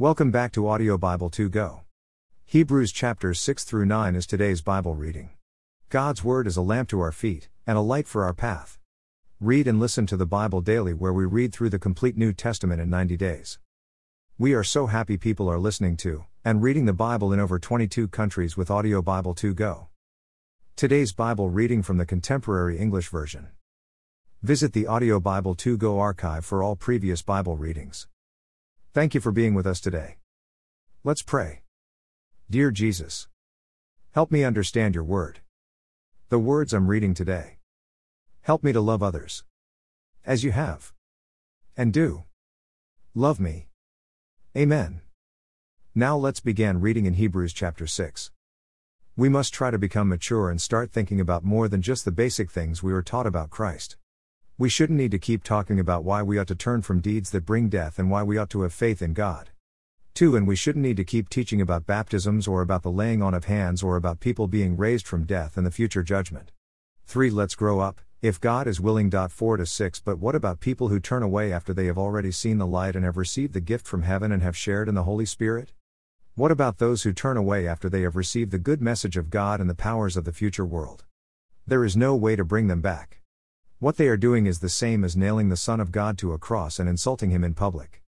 Welcome back to Audio Bible 2 Go. Hebrews chapters 6 through 9 is today's Bible reading. God's Word is a lamp to our feet, and a light for our path. Read and listen to the Bible daily, where we read through the complete New Testament in 90 days. We are so happy people are listening to and reading the Bible in over 22 countries with Audio Bible 2 Go. Today's Bible reading from the Contemporary English Version. Visit the Audio Bible 2 Go archive for all previous Bible readings. Thank you for being with us today. Let's pray. Dear Jesus, help me understand your word. The words I'm reading today. Help me to love others. As you have. And do. Love me. Amen. Now let's begin reading in Hebrews chapter 6. We must try to become mature and start thinking about more than just the basic things we were taught about Christ. We shouldn't need to keep talking about why we ought to turn from deeds that bring death and why we ought to have faith in God. 2. And we shouldn't need to keep teaching about baptisms or about the laying on of hands or about people being raised from death and the future judgment. 3. Let's grow up, if God is willing. 4 to 6 But what about people who turn away after they have already seen the light and have received the gift from heaven and have shared in the Holy Spirit? What about those who turn away after they have received the good message of God and the powers of the future world? There is no way to bring them back. What they are doing is the same as nailing the Son of God to a cross and insulting him in public.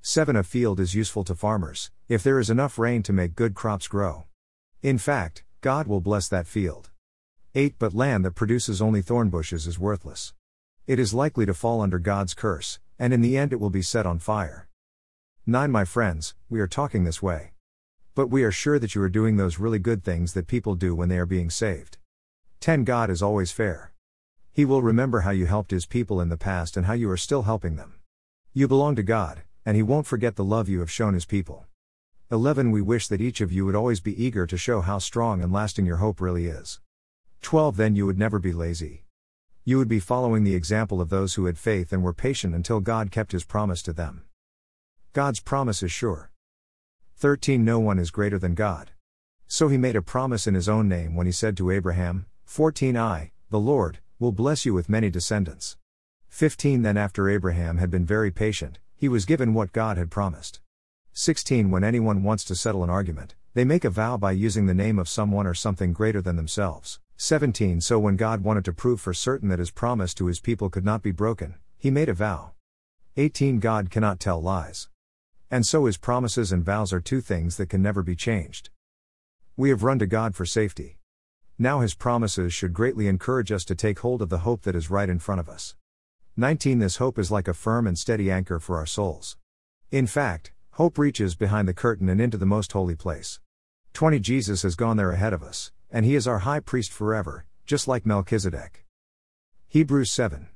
7. A field is useful to farmers, if there is enough rain to make good crops grow. In fact, God will bless that field. 8. But land that produces only thorn bushes is worthless. It is likely to fall under God's curse, and in the end it will be set on fire. 9. My friends, we are talking this way. But we are sure that you are doing those really good things that people do when they are being saved. 10. God is always fair. He will remember how you helped His people in the past and how you are still helping them. You belong to God, and He won't forget the love you have shown His people. 11. We wish that each of you would always be eager to show how strong and lasting your hope really is. 12. Then you would never be lazy. You would be following the example of those who had faith and were patient until God kept His promise to them. God's promise is sure. 13. No one is greater than God. So He made a promise in His own name when He said to Abraham, 14 I, the Lord, will bless you with many descendants. 15 Then, after Abraham had been very patient, he was given what God had promised. 16 When anyone wants to settle an argument, they make a vow by using the name of someone or something greater than themselves. 17 So when God wanted to prove for certain that his promise to his people could not be broken, he made a vow. 18 God cannot tell lies. And so his promises and vows are two things that can never be changed. We have run to God for safety. Now his promises should greatly encourage us to take hold of the hope that is right in front of us. 19 This hope is like a firm and steady anchor for our souls. In fact, hope reaches behind the curtain and into the most holy place. 20 Jesus has gone there ahead of us, and he is our high priest forever, just like Melchizedek. Hebrews 7.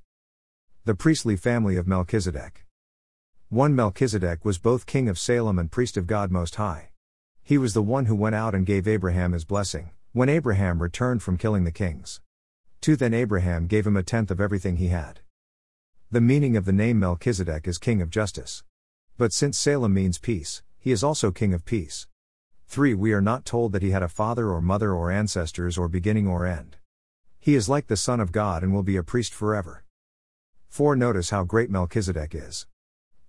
The priestly family of Melchizedek. 1 Melchizedek was both king of Salem and priest of God Most High. He was the one who went out and gave Abraham his blessing, when Abraham returned from killing the kings. 2 Then Abraham gave him a tenth of everything he had. The meaning of the name Melchizedek is king of justice. But since Salem means peace, he is also king of peace. 3 We are not told that he had a father or mother or ancestors or beginning or end. He is like the Son of God and will be a priest forever. 4 Notice how great Melchizedek is.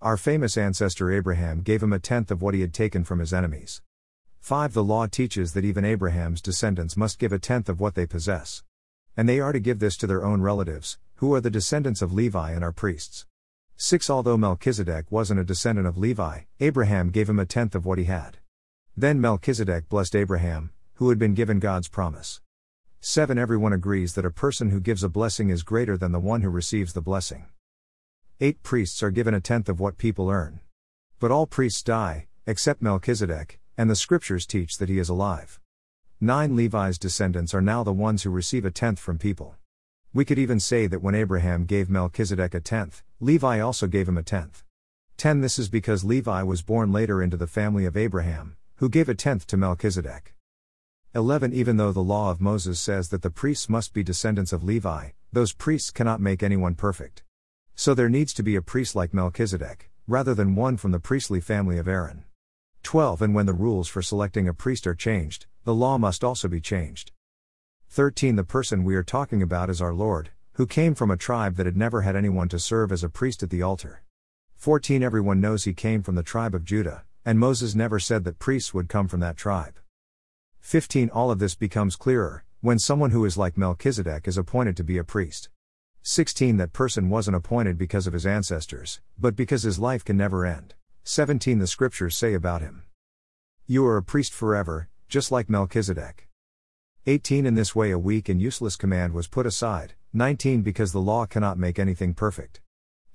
Our famous ancestor Abraham gave him a tenth of what he had taken from his enemies. 5. The law teaches that even Abraham's descendants must give a tenth of what they possess. And they are to give this to their own relatives, who are the descendants of Levi and are priests. 6. Although Melchizedek wasn't a descendant of Levi, Abraham gave him a tenth of what he had. Then Melchizedek blessed Abraham, who had been given God's promise. 7. Everyone agrees that a person who gives a blessing is greater than the one who receives the blessing. 8. Priests are given a tenth of what people earn. But all priests die, except Melchizedek, and the scriptures teach that he is alive. 9 Levi's descendants are now the ones who receive a tenth from people. We could even say that when Abraham gave Melchizedek a tenth, Levi also gave him a tenth. 10 This is because Levi was born later into the family of Abraham, who gave a tenth to Melchizedek. 11 Even though the law of Moses says that the priests must be descendants of Levi, those priests cannot make anyone perfect. So there needs to be a priest like Melchizedek, rather than one from the priestly family of Aaron. 12 And when the rules for selecting a priest are changed, the law must also be changed. 13 The person we are talking about is our Lord, who came from a tribe that had never had anyone to serve as a priest at the altar. 14 Everyone knows he came from the tribe of Judah, and Moses never said that priests would come from that tribe. 15 All of this becomes clearer when someone who is like Melchizedek is appointed to be a priest. 16 That person wasn't appointed because of his ancestors, but because his life can never end. 17 The scriptures say about him You are a priest forever, just like Melchizedek. 18 In this way, a weak and useless command was put aside. 19 Because the law cannot make anything perfect.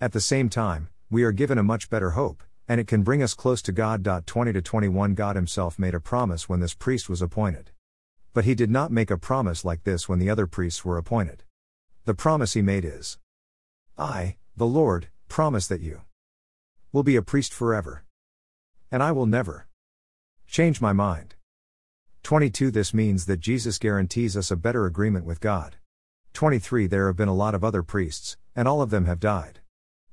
At the same time, we are given a much better hope, and it can bring us close to God. 20 to 21 God Himself made a promise when this priest was appointed. But He did not make a promise like this when the other priests were appointed. The promise He made is I, the Lord, promise that you will be a priest forever. And I will never change my mind. 22 This means that Jesus guarantees us a better agreement with God. 23 There have been a lot of other priests, and all of them have died.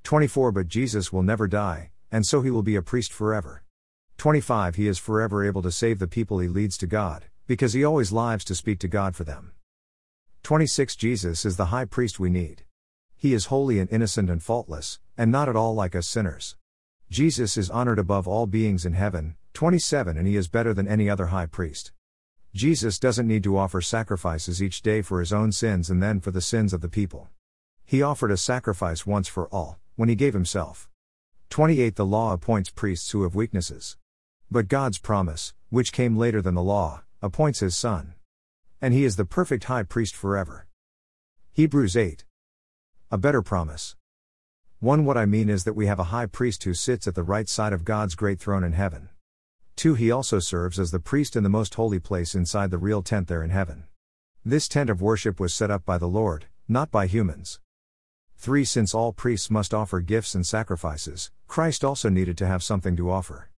24 But Jesus will never die, and so he will be a priest forever. 25 He is forever able to save the people he leads to God, because he always lives to speak to God for them. 26 Jesus is the high priest we need. He is holy and innocent and faultless, and not at all like us sinners. Jesus is honored above all beings in heaven. 27 And he is better than any other high priest. Jesus doesn't need to offer sacrifices each day for his own sins and then for the sins of the people. He offered a sacrifice once for all, when he gave himself. 28 The law appoints priests who have weaknesses. But God's promise, which came later than the law, appoints his Son. And he is the perfect high priest forever. Hebrews 8. A better promise. 1 What I mean is that we have a high priest who sits at the right side of God's great throne in heaven. 2 He also serves as the priest in the most holy place inside the real tent there in heaven. This tent of worship was set up by the Lord, not by humans. 3 Since all priests must offer gifts and sacrifices, Christ also needed to have something to offer.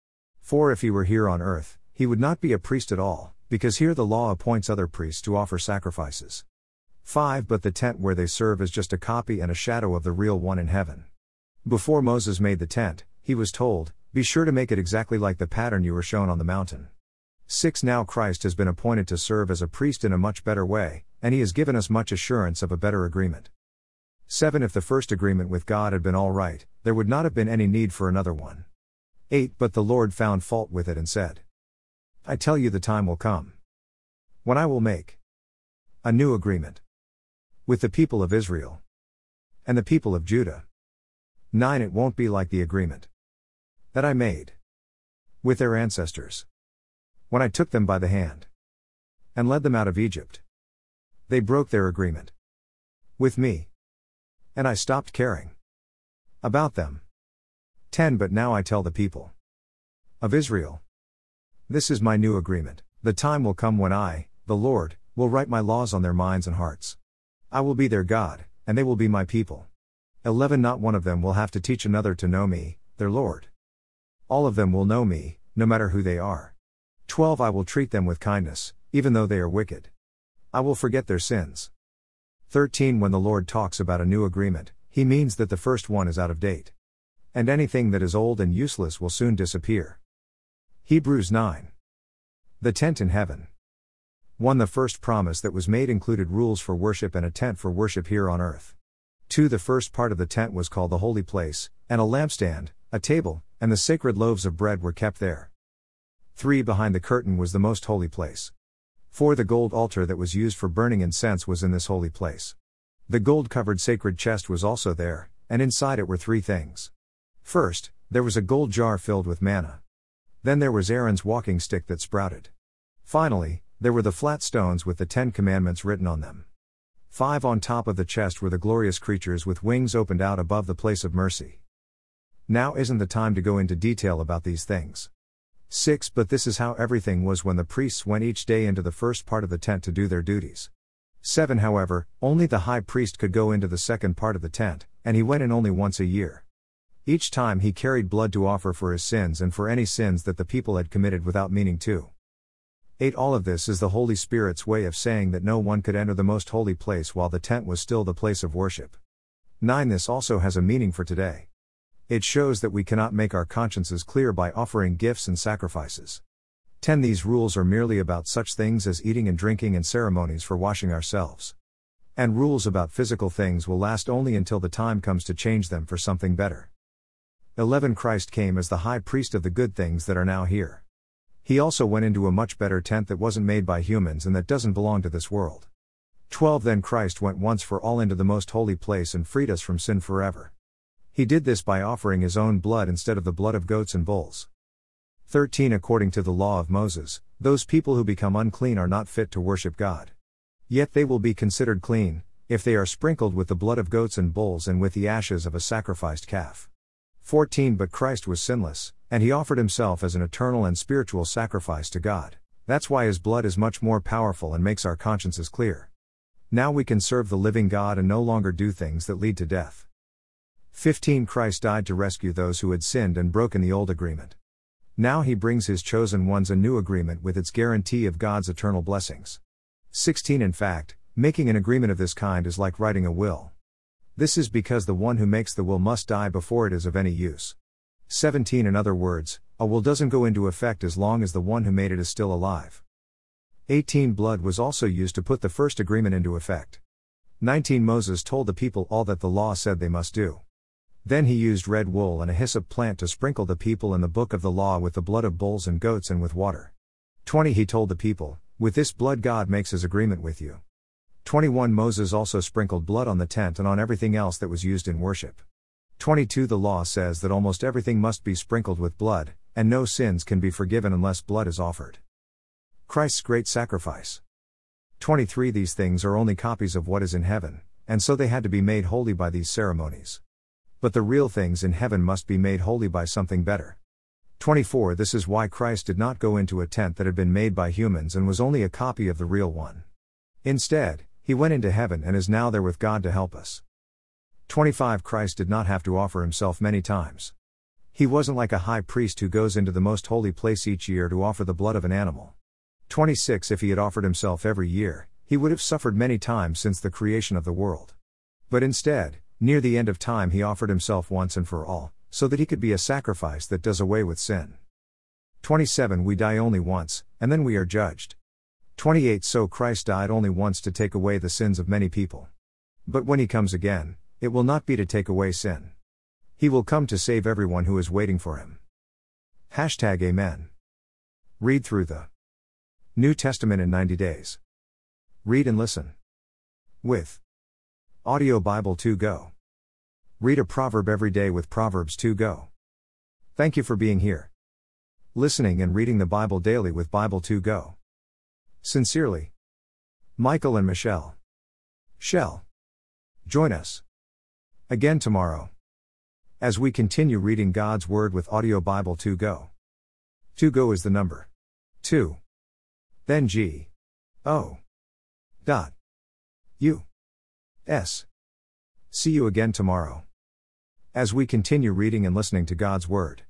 4 If he were here on earth, he would not be a priest at all, because here the law appoints other priests to offer sacrifices. 5 But the tent where they serve is just a copy and a shadow of the real one in heaven. Before Moses made the tent, he was told, Be sure to make it exactly like the pattern you were shown on the mountain. 6 Now Christ has been appointed to serve as a priest in a much better way, and he has given us much assurance of a better agreement. 7 If the first agreement with God had been all right, there would not have been any need for another one. 8 But the Lord found fault with it and said, I tell you the time will come when I will make a new agreement with the people of Israel and the people of Judah. 9 It won't be like the agreement that I made with their ancestors when I took them by the hand and led them out of Egypt. They broke their agreement with me. And I stopped caring about them. 10 But now I tell the people of Israel This is my new agreement. The time will come when I, the Lord, will write my laws on their minds and hearts. I will be their God, and they will be my people. 11 Not one of them will have to teach another to know me, their Lord. All of them will know me, no matter who they are. 12 I will treat them with kindness, even though they are wicked. I will forget their sins. 13 When the Lord talks about a new agreement, he means that the first one is out of date. And anything that is old and useless will soon disappear. Hebrews 9. The tent in heaven. 1. The first promise that was made included rules for worship and a tent for worship here on earth. 2. The first part of the tent was called the holy place, and a lampstand, a table, and the sacred loaves of bread were kept there. 3. Behind the curtain was the most holy place. For the gold altar that was used for burning incense was in this holy place. The gold covered sacred chest was also there, and inside it were three things. First, there was a gold jar filled with manna. Then there was Aaron's walking stick that sprouted. Finally, there were the flat stones with the Ten Commandments written on them. Five on top of the chest were the glorious creatures with wings opened out above the place of mercy. Now isn't the time to go into detail about these things. 6 But this is how everything was when the priests went each day into the first part of the tent to do their duties. 7 However, only the high priest could go into the second part of the tent, and he went in only once a year. Each time he carried blood to offer for his sins and for any sins that the people had committed without meaning to. 8 All of this is the Holy Spirit's way of saying that no one could enter the most holy place while the tent was still the place of worship. 9 This also has a meaning for today. It shows that we cannot make our consciences clear by offering gifts and sacrifices. 10 These rules are merely about such things as eating and drinking and ceremonies for washing ourselves. And rules about physical things will last only until the time comes to change them for something better. 11 Christ came as the high priest of the good things that are now here. He also went into a much better tent that wasn't made by humans and that doesn't belong to this world. 12 Then Christ went once for all into the most holy place and freed us from sin forever. He did this by offering his own blood instead of the blood of goats and bulls. 13 According to the law of Moses, those people who become unclean are not fit to worship God. Yet they will be considered clean, if they are sprinkled with the blood of goats and bulls and with the ashes of a sacrificed calf. 14 But Christ was sinless, and he offered himself as an eternal and spiritual sacrifice to God. That's why his blood is much more powerful and makes our consciences clear. Now we can serve the living God and no longer do things that lead to death. 15 Christ died to rescue those who had sinned and broken the old agreement. Now he brings his chosen ones a new agreement with its guarantee of God's eternal blessings. 16 In fact, making an agreement of this kind is like writing a will. This is because the one who makes the will must die before it is of any use. 17 In other words, a will doesn't go into effect as long as the one who made it is still alive. 18 Blood was also used to put the first agreement into effect. 19 Moses told the people all that the law said they must do. Then he used red wool and a hyssop plant to sprinkle the people in the book of the law with the blood of bulls and goats and with water. 20 He told the people, With this blood God makes his agreement with you. 21 Moses also sprinkled blood on the tent and on everything else that was used in worship. 22 The law says that almost everything must be sprinkled with blood, and no sins can be forgiven unless blood is offered. Christ's great sacrifice. 23 These things are only copies of what is in heaven, and so they had to be made holy by these ceremonies. But the real things in heaven must be made holy by something better. 24 This is why Christ did not go into a tent that had been made by humans and was only a copy of the real one. Instead, he went into heaven and is now there with God to help us. 25 Christ did not have to offer himself many times. He wasn't like a high priest who goes into the most holy place each year to offer the blood of an animal. 26 If he had offered himself every year, he would have suffered many times since the creation of the world. But instead, Near the end of time, he offered himself once and for all, so that he could be a sacrifice that does away with sin. 27 We die only once, and then we are judged. 28 So Christ died only once to take away the sins of many people. But when he comes again, it will not be to take away sin. He will come to save everyone who is waiting for him. Hashtag Amen. Read through the New Testament in 90 days. Read and listen. With Audio Bible 2 Go. Read a proverb every day with Proverbs 2 Go. Thank you for being here. Listening and reading the Bible daily with Bible 2 Go. Sincerely, Michael and Michelle. Shell. Join us again tomorrow as we continue reading God's Word with Audio Bible 2 Go. 2 Go is the number 2. Then G. O. Dot. U. S. See you again tomorrow. As we continue reading and listening to God's Word.